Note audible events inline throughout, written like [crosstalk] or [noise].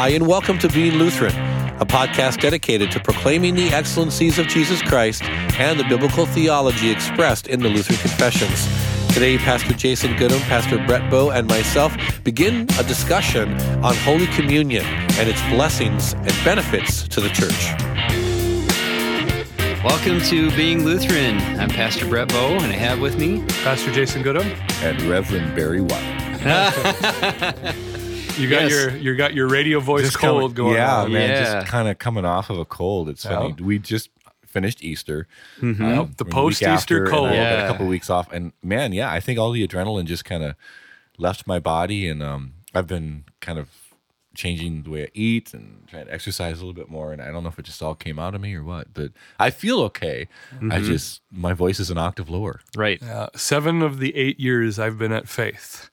Hi, and welcome to Being Lutheran, a podcast dedicated to proclaiming the excellencies of Jesus Christ and the biblical theology expressed in the Lutheran Confessions. Today, Pastor Jason Goodham, Pastor Brett Bow, and myself begin a discussion on Holy Communion and its blessings and benefits to the church. Welcome to Being Lutheran. I'm Pastor Brett Bow, and I have with me Pastor Jason Goodham. and Reverend Barry White. [laughs] You got Yes. your you got your radio voice Just cold coming- going yeah, on. man, Yeah. just kind of coming off of a cold. It's funny. Yeah. We just finished Easter, the and week post-Easter after, and cold. I got Yeah. a couple of weeks off, and man, yeah, I think all the adrenaline just kind of left my body, and um, I've been kind of changing the way I eat and trying to exercise a little bit more. And I don't know if it just all came out of me or what, but I feel okay. Mm-hmm. I just my voice is an octave lower. right. Uh, seven of the eight years I've been at Faith,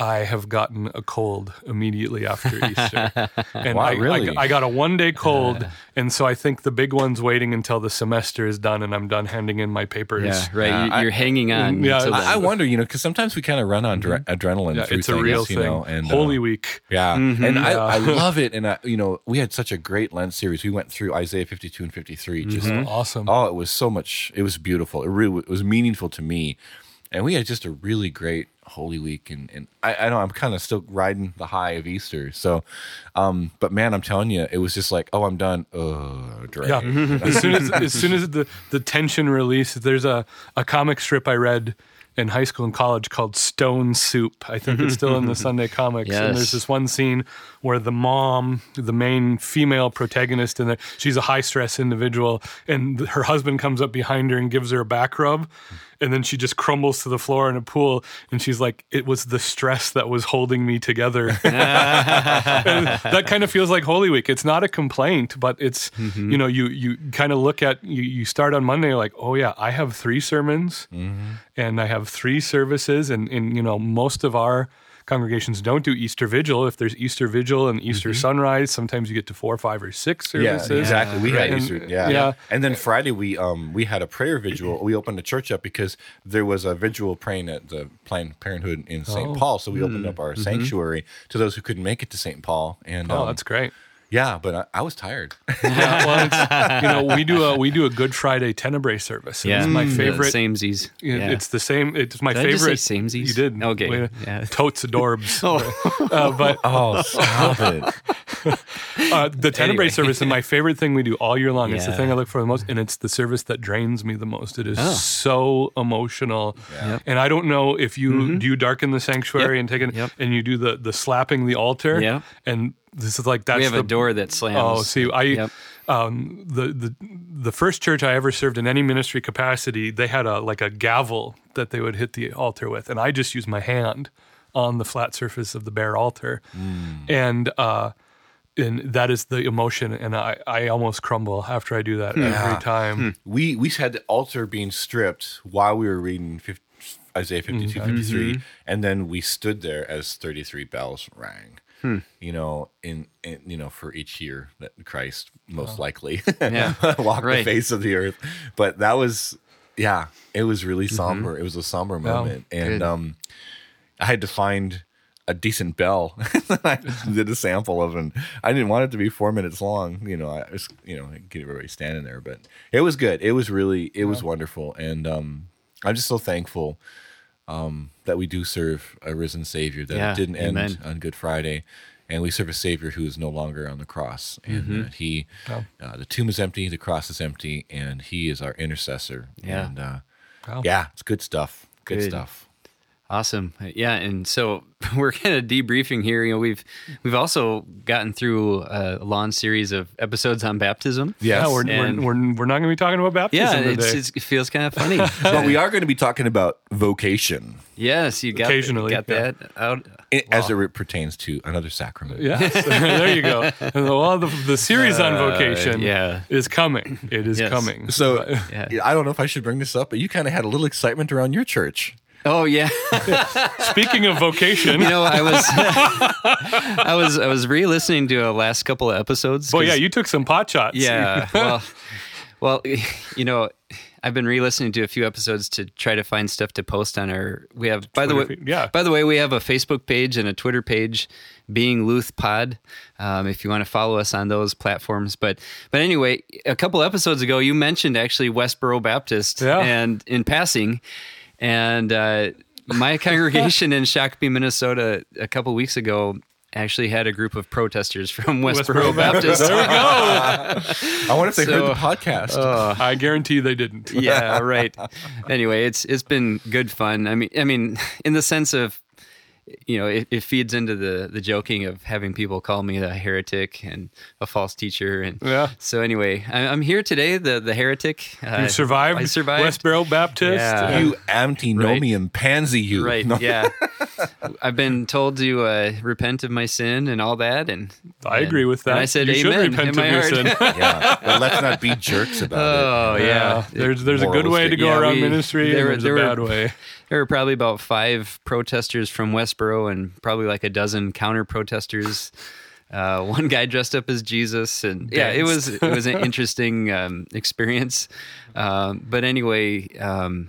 I have gotten a cold immediately after [laughs] Easter, and Wow, I, really? I, I got a one day cold, and so I think the big one's waiting until the semester is done and I'm done handing in my papers. Yeah, right. Yeah, You- I- You're hanging on. Yeah, to I- the- I, I wonder, you know, because sometimes we kind of run on mm-hmm. dre- adrenaline Yeah, through it's a things, real you thing. know, and Holy uh, Week. Yeah, mm-hmm. and I, Yeah. I love it. And I, you know, we had such a great Lent series. We went through Isaiah 52 and 53. Just mm-hmm. Awesome. oh, it was so much. It was beautiful. It really it was meaningful to me. And we had just a really great Holy Week. And, and I, I know I'm kind of still riding the high of Easter. So, um, but man, I'm telling you, it was just like, oh, I'm done. Oh, Dre. Yeah. [laughs] as soon as as soon as the, the tension releases, there's a, a comic strip I read in high school and college called Stone Soup. I think it's still in the [laughs] Sunday comics. And there's this one scene where the mom, the main female protagonist there, she's a high stress individual, and her husband comes up behind her and gives her a back rub. And then she just crumbles to the floor in a pool, and she's like, "It was the stress that was holding me together." [laughs] that kind of feels like Holy Week. It's not a complaint, but it's Mm-hmm. you know you you kind of look at you you start on Monday you're like oh yeah I have three sermons Mm-hmm. and I have three services and and you know most of our congregations don't do Easter Vigil. If there's Easter Vigil and Easter sunrise, sometimes you get to four, five, or six Mm-hmm. Yeah, services. exactly. We had And- Easter, yeah. yeah. And then Friday we um we had a prayer vigil. We opened the church up because there was a vigil praying at the Planned Parenthood in St. Oh. Paul. So we opened Hmm. up our sanctuary to those who couldn't make it to St. Paul. And Oh, um, that's great. Yeah, but I, I was tired. Yeah, well, it's, you know, we do a we do a Good Friday Tenebrae service. yeah, it's my the favorite. Samesies. Yeah, Yeah. It's the same. It's my Did I just favorite. say samesies? You did. Okay, Wait, yeah. Totes adorbs. [laughs] uh, but [laughs] oh, stop it! [laughs] uh, the Tenebrae Anyway. service is my favorite thing we do all year long. It's the thing I look for the most, and it's the service that drains me the most. It is Oh. so emotional, Yep. and I don't know if you do you darken the sanctuary Yep. and take it, Yep. and you do the the slapping the altar. Yep. and this is like that's we have the, a door that slams. Oh, see, I Yep. um, the the the first church I ever served in any ministry capacity, they had a like a gavel that they would hit the altar with, and I just used my hand on the flat surface of the bare altar, and uh, and that is the emotion, and I I almost crumble after I do that Hmm. every time. We we had the altar being stripped while we were reading 50, Isaiah 52, 53, and then we stood there as 33 bells rang. You know, in, in you know for each year that Christ most likely Yeah. [laughs] walked the face of the earth. But that was yeah, it was really somber. It was a somber moment, and Good. um, I had to find a decent bell. [laughs] I [laughs] did a sample of, and I didn't want it to be four minutes long. You know, I was, you know, get everybody standing there, but it was good. It was really, it was wonderful, and um, I'm just so thankful um, that we do serve a risen Savior. That Yeah, it didn't amen. end on Good Friday, and we serve a Savior who is no longer on the cross, and Mm-hmm. that He, uh, the tomb is empty, the cross is empty, and He is our intercessor. Yeah. and uh, Wow. yeah, it's good stuff. Good, Good. stuff. Awesome. Yeah, and so [laughs] we're kind of debriefing here. You know, we've we've also gotten through a long series of episodes on baptism. Yes. Yeah, we're, And- we're, we're, we're not going to be talking about baptism Yeah, today. it's, it's, it feels kind of funny. [laughs] but we are going to be talking about vocation yes, you got Occasionally, got yeah. that out. i- as it pertains to another sacrament. Yes, [laughs] there you go. And, Well, the, the series on vocation Uh, yeah. is coming. It is Yes. coming. So Yeah. I don't know if I should bring this up, but you kind of had a little excitement around your church. Oh yeah. Speaking of vocation, [laughs] You know, I was [laughs] I was I was re-listening to a last couple of episodes. well, 'cause- yeah, you took some pot shots. Yeah. [laughs] Well, well, you know, I've been re-listening to a few episodes to try to find stuff to post on our. We have by the way, feed, yeah. By the way, we have a Facebook page and a Twitter page, being Luth Pod. Um, if you want to follow us on those platforms, but but anyway, a couple episodes ago, you mentioned actually Westboro Baptist, Yeah. and in passing, and uh, my [laughs] congregation in Shakopee, Minnesota, a couple weeks ago. Actually, had a group of protesters from Westboro, Westboro Baptist. there we go. I wonder if they heard the podcast. I guarantee they didn't. yeah, right. Anyway, it's it's been good fun. I mean, I mean, in the sense of, you know, it, it feeds into the the joking of having people call me a heretic and a false teacher, and Yeah. So anyway, I, I'm here today, the the heretic. Uh, You survived, I survived. Westboro Baptist. Yeah. you antinomian pansy, you. Right. No. Yeah. [laughs] I've been told to uh, repent of my sin and all that, and I and- agree with that. And I said, you should "Amen." repent in of your heart. sin. [laughs] yeah, but let's not be jerks about Oh it. Oh yeah. There's there's a good way to go Yeah, around we- ministry, there and there's there a were- bad way. There were probably about five protesters from Westboro and probably like a dozen counter protesters. Uh, one guy dressed up as Jesus, and yeah, it was it was an interesting um, experience. Um, but anyway, um,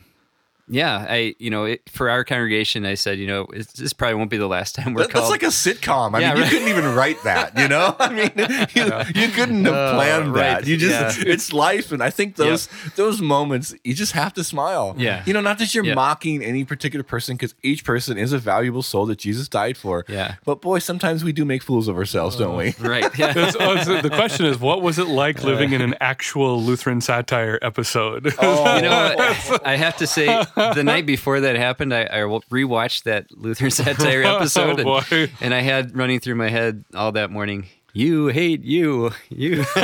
yeah, I you know it, for our congregation, I said you know this probably won't be the last time we're That- that's like a sitcom. I Yeah, mean, right. you couldn't even write that. You know, [laughs] I mean, [laughs] you, you couldn't have oh, planned right. that. You just, Yeah. it's life, and I think those those moments, you just have to smile. Yeah. you know, not that you're Yeah. mocking any particular person, because each person is a valuable soul that Jesus died for. Yeah. but boy, sometimes we do make fools of ourselves, don't we? Uh, right. Yeah. That's- oh, so the question is, what was it like uh. living in an actual Lutheran satire episode? Oh. [laughs] You know what? I have to say, the night before that happened, I, I rewatched that Lutheran satire [laughs] episode, Oh, and, and I had running through my head all that morning. You hate you, you. [laughs]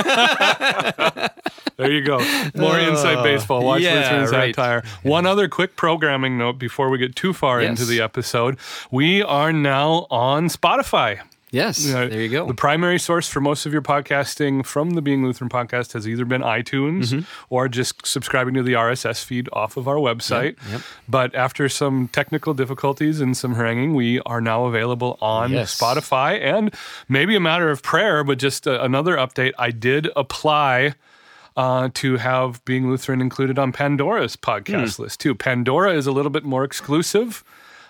There you go. More inside oh, baseball. Watch yeah, Lutheran right. satire. One other quick programming note before we get too far Yes. into the episode. We are now on Spotify. Yes, Uh, there you go. The primary source for most of your podcasting from the Being Lutheran podcast has either been iTunes Mm-hmm. or just subscribing to the RSS feed off of our website. yep. But after some technical difficulties and some haranguing, we are now available on Yes. Spotify and maybe a matter of prayer, but just uh, another update. I did apply uh, to have Being Lutheran included on Pandora's podcast Hmm. list too. Pandora is a little bit more exclusive.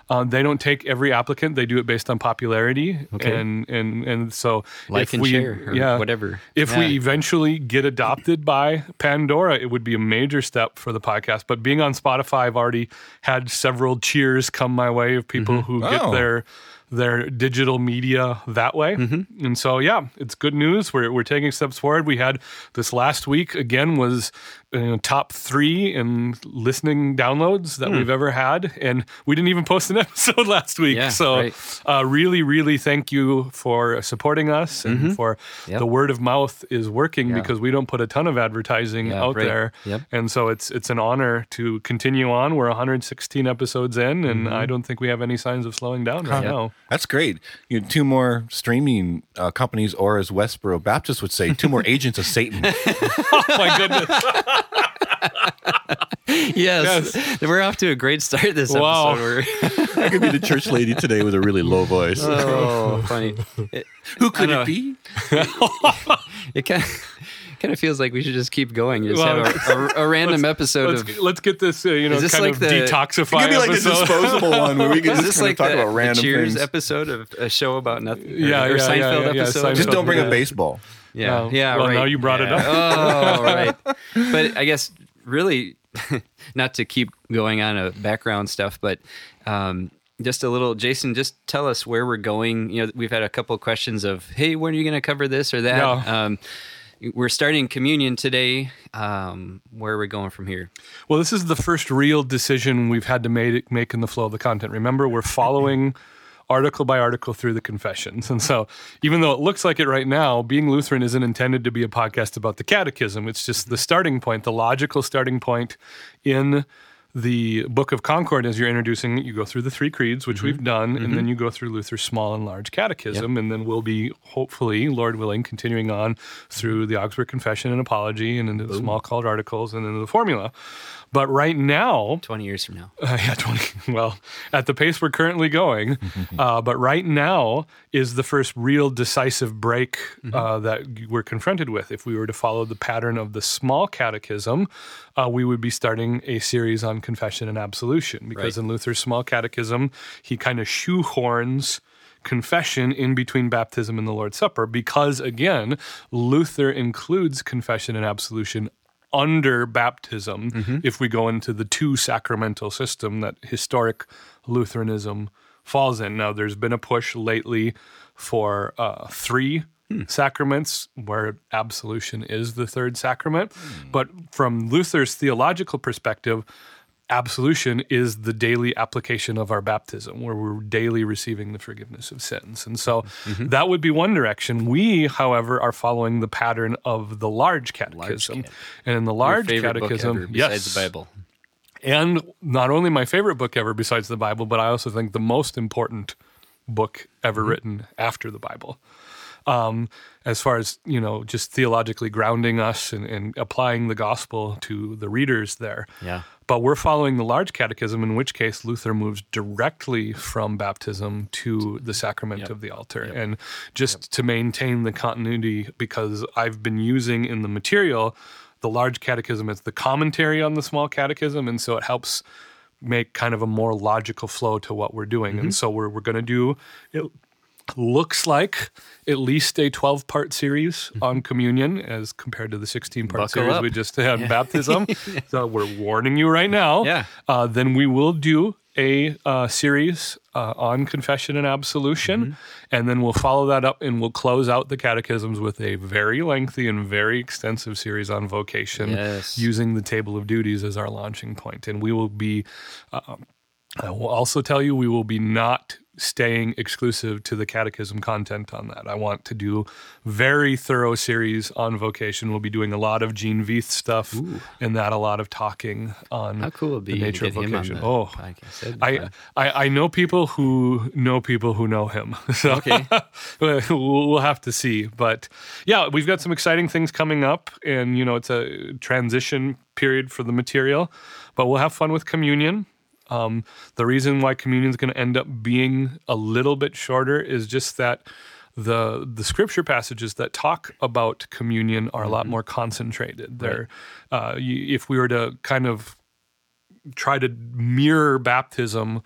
Uh, they don't take every applicant; they do it based on popularity, Okay. and and and so Like if and we, share yeah, whatever. If we eventually get adopted by Pandora, it would be a major step for the podcast. But being on Spotify, I've already had several cheers come my way of people who get Oh. their their digital media that way. And so, yeah, it's good news. We're, we're taking steps forward. We had this last week again was uh, top three in listening downloads that we've ever had. And we didn't even post an [laughs] episode last week. Yeah, so, right. uh, really, really thank you for supporting us and for Yep. the word of mouth is working because we don't put a ton of advertising Yeah, out right. there. Yep. And so it's it's an honor to continue on. We're 116 episodes in, and I don't think we have any signs of slowing down right Yep. now. That's great. You know, two more streaming uh, companies, or as Westboro Baptist would say, two more [laughs] agents of Satan. [laughs] Oh my goodness! [laughs] yes, we're off to a great start this Wow. episode. [laughs] I could be the church lady today with a really low voice. oh, funny. It, Who could I it be? [laughs] it kind of kind of feels like we should just keep going. Just Well, have a, a, a random episode Let's, of. let's get this, uh, you know, Is this kind like of the- It could be like the episode. disposable one where we can just like talk the, about the random Cheers things. episode of a show about nothing? Or, Yeah, or yeah, Seinfeld yeah, yeah, yeah, episode. Just don't bring Yeah. up baseball. Yeah, Oh, yeah. well, right. now you brought it up. Oh, right. But I guess really, [laughs] not to keep going on a background stuff, but um, just a little. Jason, just tell us where we're going. You know, we've had a couple of questions of, "Hey, when are you going to cover this or that?" Yeah. Um, we're starting communion today. Um, where are we going from here? Well, this is the first real decision we've had to make, make in the flow of the content. Remember, we're following [laughs] article by article through the confessions. And so, even though it looks like it right now, being Lutheran isn't intended to be a podcast about the catechism. It's just the starting point, the logical starting point in the Book of Concord, as you're introducing it, you go through the three creeds, which mm-hmm. we've done, and mm-hmm. then you go through Luther's small and large catechism, and then we'll be, hopefully, Lord willing, continuing on through the Augsburg Confession and Apology, and into the Smalcald articles, and into the formula. But right now, 20 years from now. uh, yeah, 20. [laughs] Well, at the pace we're currently going. [laughs] Uh, but right now is the first real decisive break uh, that we're confronted with. If we were to follow the pattern of the small catechism, uh, we would be starting a series on confession and absolution. Because Right. in Luther's small catechism, he kind of shoehorns confession in between baptism and the Lord's Supper because, again, Luther includes confession and absolution under baptism mm-hmm. if we go into the two sacramental system that historic Lutheranism falls in. Now, there's been a push lately for uh, three hmm. sacraments where absolution is the third sacrament. Hmm. But from Luther's theological perspective, absolution is the daily application of our baptism where we're daily receiving the forgiveness of sins. And so that would be one direction. We however are following the pattern of the large catechism. cat- and in the large catechism ever besides yes. the Bible. and not only my favorite book ever besides the bible but i also think the most important book ever Mm-hmm. written after the bible. Um, as far as you know just theologically grounding us and, and applying the gospel to the readers there. Yeah. But we're following the large catechism, in which case Luther moves directly from baptism to the sacrament of the altar. And just to maintain the continuity, because I've been using in the material the large catechism as the commentary on the small catechism. And so it helps make kind of a more logical flow to what we're doing. And mm-hmm. so we're, we're going to do looks like at least a 12 part series on communion as compared to the 16 part Buckle series up. we just had on baptism. [laughs] so we're warning you right now. Yeah. Uh, then we will do a uh, series uh, on confession and absolution. Mm-hmm. And then we'll follow that up and we'll close out the catechisms with a very lengthy and very extensive series on vocation Yes. using the table of duties as our launching point. And we will be I will also tell you we will be not staying exclusive to the catechism content on that. I want to do very thorough series on vocation. We'll be doing a lot of Gene Veith stuff and that a lot of talking on How cool would be the nature of get him on vocation. oh, podcast? That'd be I. I I know people who know people who know him. [laughs] So Okay. [laughs] we'll we'll have to see. But yeah, we've got some exciting things coming up, and you know it's a transition period for the material. But we'll have fun with communion. Um, the reason why communion is going to end up being a little bit shorter is just that the the scripture passages that talk about communion are a lot more concentrated. They're uh, if we were to kind of try to mirror baptism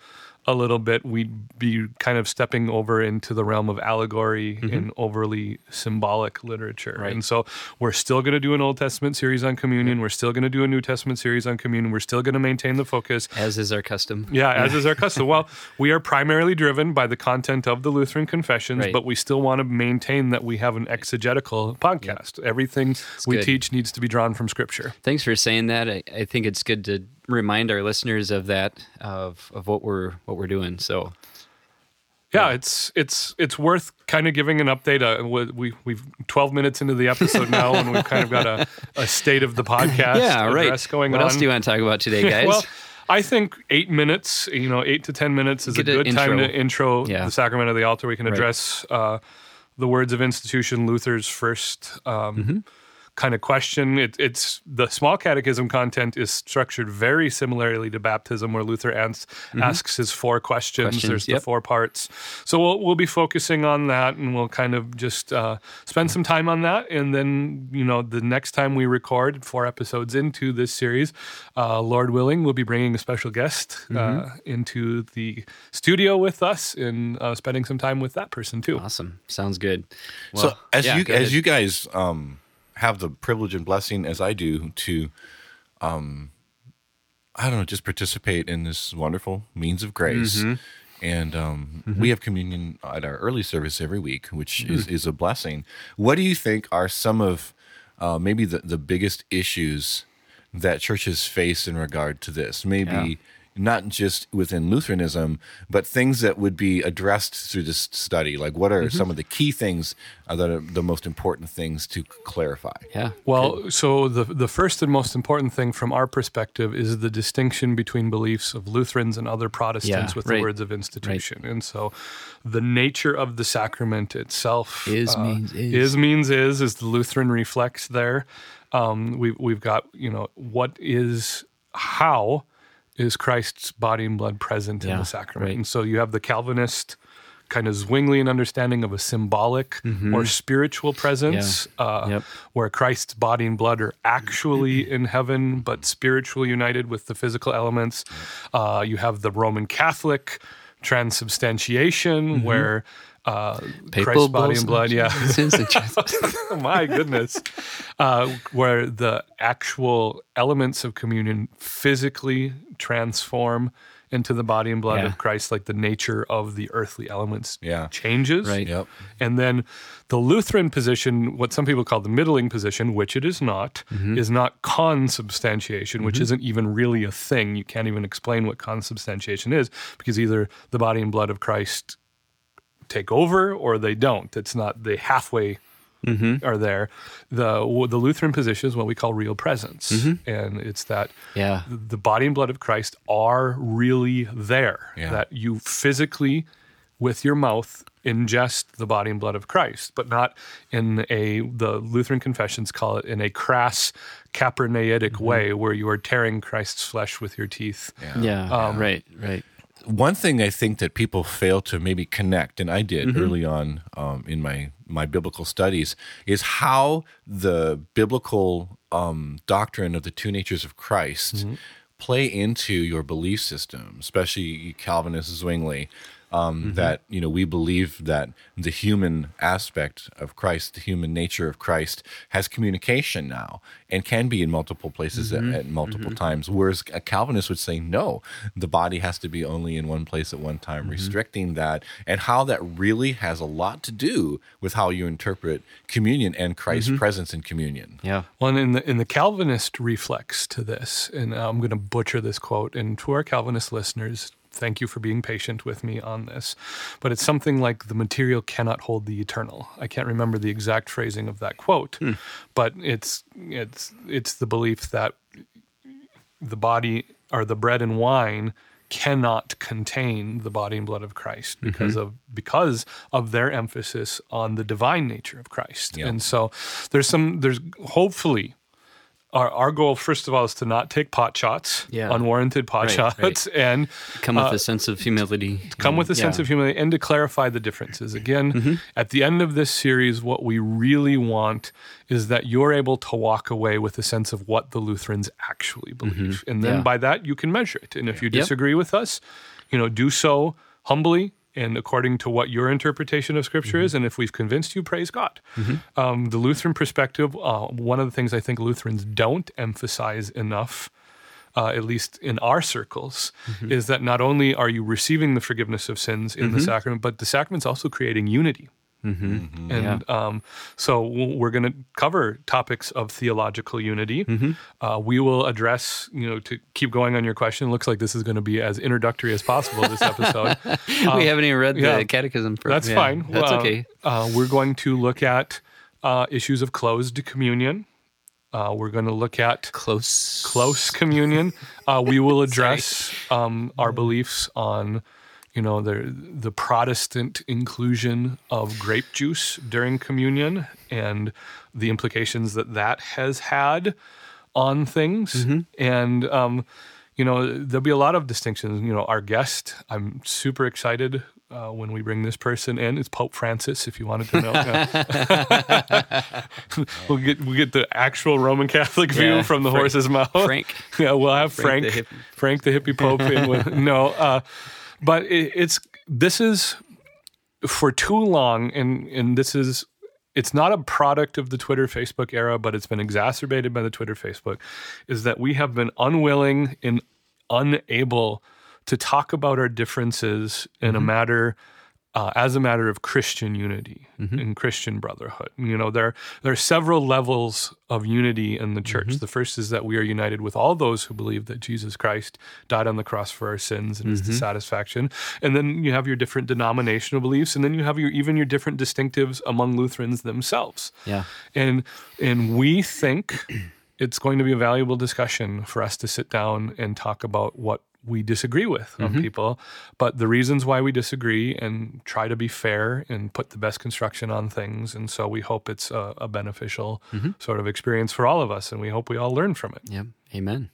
a little bit, we'd be kind of stepping over into the realm of allegory mm-hmm. and overly symbolic literature. Right. And so we're still going to do an Old Testament series on communion. We're still going to do a New Testament series on communion. We're still going to maintain the focus. As is our custom. Yeah, as is our custom. [laughs] Well, we are primarily driven by the content of the Lutheran confessions, Right. but we still want to maintain that we have an exegetical podcast. Everything we good. teach needs to be drawn from Scripture. Thanks for saying that. I, I think it's good to remind our listeners of that, of of what we're what we're doing. So Yeah, it's it's it's worth kind of giving an update. Uh, we we- we've twelve minutes into the episode [laughs] now, and we've kind of got a, a state of the [laughs] podcast. yeah, right. Going what on. else do you want to talk about today, guys? well, I think eight minutes, you know, eight to ten minutes is Get a good time to intro Yeah. the sacrament of the altar. We can Right. address uh, the words of institution, Luther's first um, Mm-hmm. Kind of question. It, it's the small catechism content is structured very similarly to baptism, where Luther ans- asks his four questions. Mm-hmm. Questions, There's the four parts. So we'll we'll be focusing on that, and we'll kind of just uh, spend some time on that, and then you know the next time we record four episodes into this series, uh, Lord willing, we'll be bringing a special guest uh, Mm-hmm. into the studio with us and uh, spending some time with that person too. awesome. Sounds good. so as yeah, you go as ahead. you guys um, have the privilege and blessing as I do to, um, I don't know, just participate in this wonderful means of grace. Mm-hmm. And um, we have communion at our early service every week, which Mm-hmm. is, is a blessing. What do you think are some of uh, maybe the, the biggest issues that churches face in regard to this? Maybe Yeah. Not just within Lutheranism, but things that would be addressed through this study. Like, what are some of the key things uh, that are the most important things to clarify? Yeah. Well, so the the first and most important thing from our perspective is the distinction between beliefs of Lutherans and other Protestants Yeah, with right. the words of institution. And so the nature of the sacrament itself Is uh, means is. is means is is the Lutheran reflex there. Um, we we've got, you know, what is how is Christ's body and blood present in the sacrament. right. And so you have the Calvinist kind of Zwinglian understanding of a symbolic or spiritual presence, uh, Mm-hmm. Yep. where Christ's body and blood are actually in heaven, but spiritually united with the physical elements. Uh, you have the Roman Catholic transubstantiation, where uh, Christ's body and blood, yeah, Sins and truth. oh my goodness, uh, where the actual elements of communion physically transform into the body and blood Yeah. of Christ, like the nature of the earthly elements Yeah. changes. Right. Yep. And then the Lutheran position, what some people call the middling position, which it is not, Mm-hmm. is not consubstantiation, which isn't even really a thing. You can't even explain what consubstantiation is because either the body and blood of Christ take over or they don't. It's not the halfway Mm-hmm. are there. The the Lutheran position is what we call real presence, Mm-hmm. and it's that Yeah. the body and blood of Christ are really there. Yeah. That you physically, with your mouth, ingest the body and blood of Christ, but not in a the Lutheran confessions call it in a crass Capernaitic Mm-hmm. way, where you are tearing Christ's flesh with your teeth. Yeah. Um, right. Right. One thing I think that people fail to maybe connect, and I did early on um, in my my biblical studies, is how the biblical um, doctrine of the two natures of Christ play into your belief system, especially Calvinist Zwingli. Um, mm-hmm. That you know, we believe that the human aspect of Christ, the human nature of Christ, has communication now and can be in multiple places at, mm-hmm. at multiple mm-hmm. times. Whereas a Calvinist would say, no, the body has to be only in one place at one time, restricting that, and how that really has a lot to do with how you interpret communion and Christ's presence in communion. Yeah. Well, and in the in the Calvinist reflex to this, and uh, I'm going to butcher this quote, and to our Calvinist listeners, thank you for being patient with me on this, but it's something like the material cannot hold the eternal. I can't remember the exact phrasing of that quote, hmm. but it's it's it's the belief that the body or the bread and wine cannot contain the body and blood of Christ mm-hmm. because of because of their emphasis on the divine nature of Christ. And so there's some there's hopefully our, our goal first of all is to not take pot shots, Yeah. unwarranted pot Right, shots, right. and Come with a sense of humility. Uh, come with a sense of humility and to clarify the differences. Again, Mm-hmm. at the end of this series, what we really want is that you're able to walk away with a sense of what the Lutherans actually believe. And then Mm-hmm. Yeah. by that, you can measure it. And if you Yep. disagree with us, you know, do so humbly and according to what your interpretation of Scripture Mm-hmm. is. And if we've convinced you, praise God. Um, the Lutheran perspective, uh, one of the things I think Lutherans don't emphasize enough uh, at least in our circles, Mm-hmm. is that not only are you receiving the forgiveness of sins in the sacrament, but the sacrament's also creating unity. Mm-hmm. And um, so we're going to cover topics of theological unity. Mm-hmm. Uh, we will address, you know, to keep going on your question. It looks like this is going to be as introductory as possible this episode. [laughs] we haven't even read the catechism. For, That's yeah, fine. That's Well, okay. Uh, we're going to look at uh, issues of closed communion. Uh, we're going to look at Close. close communion. Uh, we will [laughs] address um, our beliefs on, you know, the the Protestant inclusion of grape juice during communion and the implications that that has had on things. And um, you know, there'll be a lot of distinctions. You know, our guest, I'm super excited. Uh, when we bring this person in, it's Pope Francis. If you wanted to know, [laughs] [laughs] we'll get we'll get the actual Roman Catholic view Yeah, from the Frank- horse's mouth. Frank. [laughs] Yeah, we'll have Frank, Frank Frank the the, hippie. hippie pope in with no. Uh, but it, it's this is for too long, and and this is it's not a product of the Twitter Facebook era, but it's been exacerbated by the Twitter Facebook. Is that we have been unwilling and unable to talk about our differences in a mm-hmm. matter uh, as a matter of Christian unity mm-hmm. and Christian brotherhood. You know, there there are several levels of unity in the church. Mm-hmm. The first is that we are united with all those who believe that Jesus Christ died on the cross for our sins and is the mm-hmm. satisfaction. And then you have your different denominational beliefs, and then you have your even your different distinctives among Lutherans themselves. Yeah. And and we think [clears throat] it's going to be a valuable discussion for us to sit down and talk about what we disagree with on people, but the reasons why we disagree and try to be fair and put the best construction on things. And so we hope it's a, a beneficial sort of experience for all of us, and we hope we all learn from it. Yep. Amen.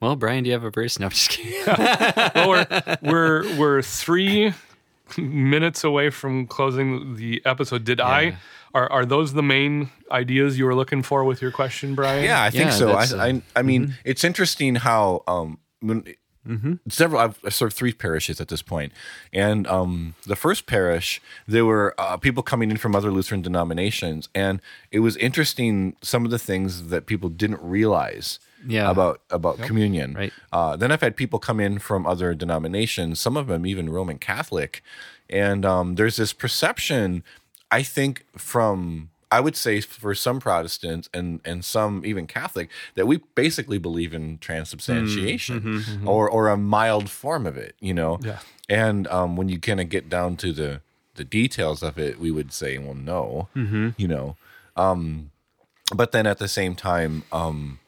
Well, Brian, do you have a verse? No, I'm just kidding. [laughs] well, we're, we're we're three minutes away from closing the episode. Did I? Are are those the main ideas you were looking for with your question, Brian? Yeah, I think Yeah, so. I, that's, uh, I, I mean, it's interesting how um, when, several I've I served three parishes at this point, and um, the first parish there were uh, people coming in from other Lutheran denominations, and it was interesting some of the things that people didn't realize. Yeah. about about communion. Right. Uh, then I've had people come in from other denominations, some of them even Roman Catholic, and um, there's this perception. I think from I would say for some Protestants and and some even Catholic that we basically believe in transubstantiation or or a mild form of it, you know. Yeah. And um, when you kind of get down to the the details of it, we would say, well, no, you know. Um, but then at the same time, um,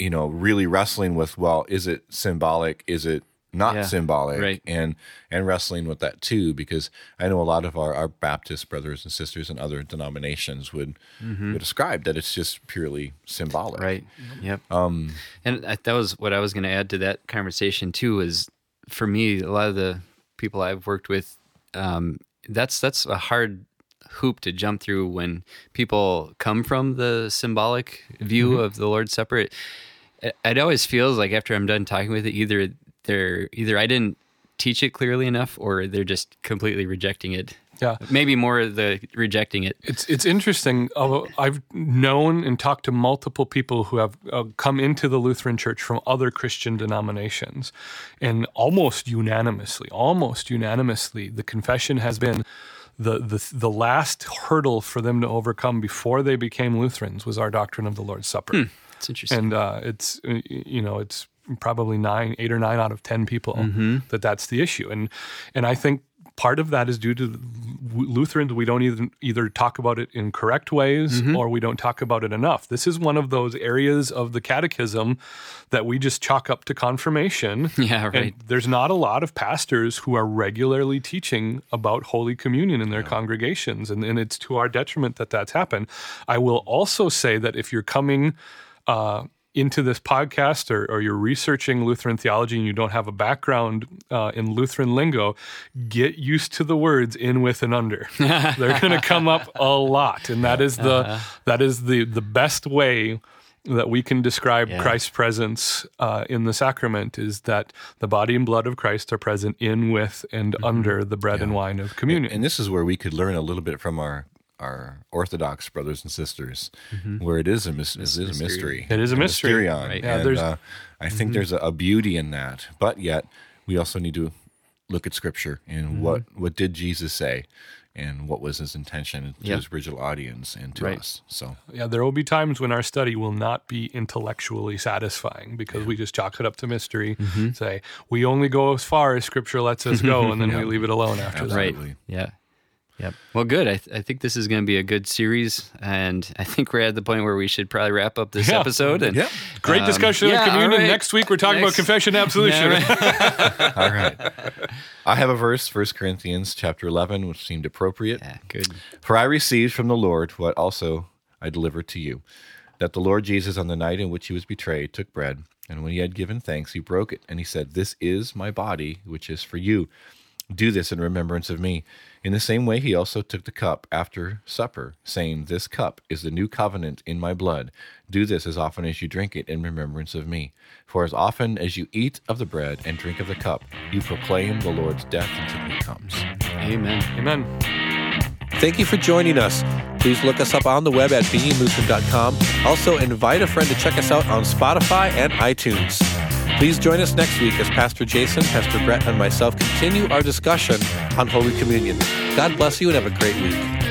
you know, really wrestling with, well, is it symbolic? Is it not Yeah, symbolic? right. And and wrestling with that too, because I know a lot of our, our Baptist brothers and sisters and other denominations would would describe that it's just purely symbolic. Right. Yep. Um, and I, that was what I was going to add to that conversation too. Is for me, a lot of the people I've worked with, um, that's that's a hard hoop to jump through when people come from the symbolic view of the Lord's Supper. It, it always feels like after I'm done talking with it, either they're either I didn't teach it clearly enough, or they're just completely rejecting it. Yeah. Maybe more the rejecting it. It's it's interesting. I've known and talked to multiple people who have uh, come into the Lutheran Church from other Christian denominations, and almost unanimously, almost unanimously, the confession has been the the the last hurdle for them to overcome before they became Lutherans was our doctrine of the Lord's Supper. It's interesting. and uh, it's uh, you know it's probably nine, eight or nine out of ten people Mm-hmm. that that's the issue, and and I think part of that is due to Lutherans. We don't even either talk about it in correct ways Mm-hmm. or we don't talk about it enough. This is one of those areas of the catechism that we just chalk up to confirmation. [laughs] Yeah, And right. there's not a lot of pastors who are regularly teaching about Holy Communion in their congregations, and, and it's to our detriment that that's happened. I will also say that if you're coming uh, into this podcast or, or you're researching Lutheran theology and you don't have a background uh, in Lutheran lingo, get used to the words in, with, and under. [laughs] They're going to come up a lot, and that is the that is the the best way that we can describe Yeah. Christ's presence uh, in the sacrament is that the body and blood of Christ are present in, with, and under the bread and wine of communion. And this is where we could learn a little bit from our our Orthodox brothers and sisters, mm-hmm. where it is a mis- it is a mystery. It is a mystery. mysterion. Right. Yeah, and there's- uh, I think mm-hmm. there's a, a beauty in that, but yet we also need to look at Scripture and mm-hmm. what what did Jesus say, and what was his intention to Yep. his original audience and to Right. us. So Yeah, there will be times when our study will not be intellectually satisfying because we just chalk it up to mystery. Say we only go as far as Scripture lets us go, and then we [laughs] leave it alone after that. Right. Yeah. Yep. Well, good. I, th- I think this is going to be a good series, and I think we're at the point where we should probably wrap up this Yeah. episode. And Yeah. Great Um, discussion yeah, on communion. all right. Next week we're talking Next- about confession and absolution. Yeah, right. [laughs] all right, I have a verse, First Corinthians chapter eleven, which seemed appropriate. yeah, good. For I received from the Lord what also I delivered to you that the Lord Jesus, on the night in which he was betrayed, took bread, and when he had given thanks, he broke it, and he said, This is my body, which is for you. Do this in remembrance of me. In the same way, he also took the cup after supper, saying, This cup is the new covenant in my blood. Do this as often as you drink it in remembrance of me. For as often as you eat of the bread and drink of the cup, you proclaim the Lord's death until he comes. Amen. Amen. Thank you for joining us. Please look us up on the web at beinglutheran.com. Also, invite a friend to check us out on Spotify and iTunes. Please join us next week as Pastor Jason, Pastor Brett, and myself continue our discussion on Holy Communion. God bless you and have a great week.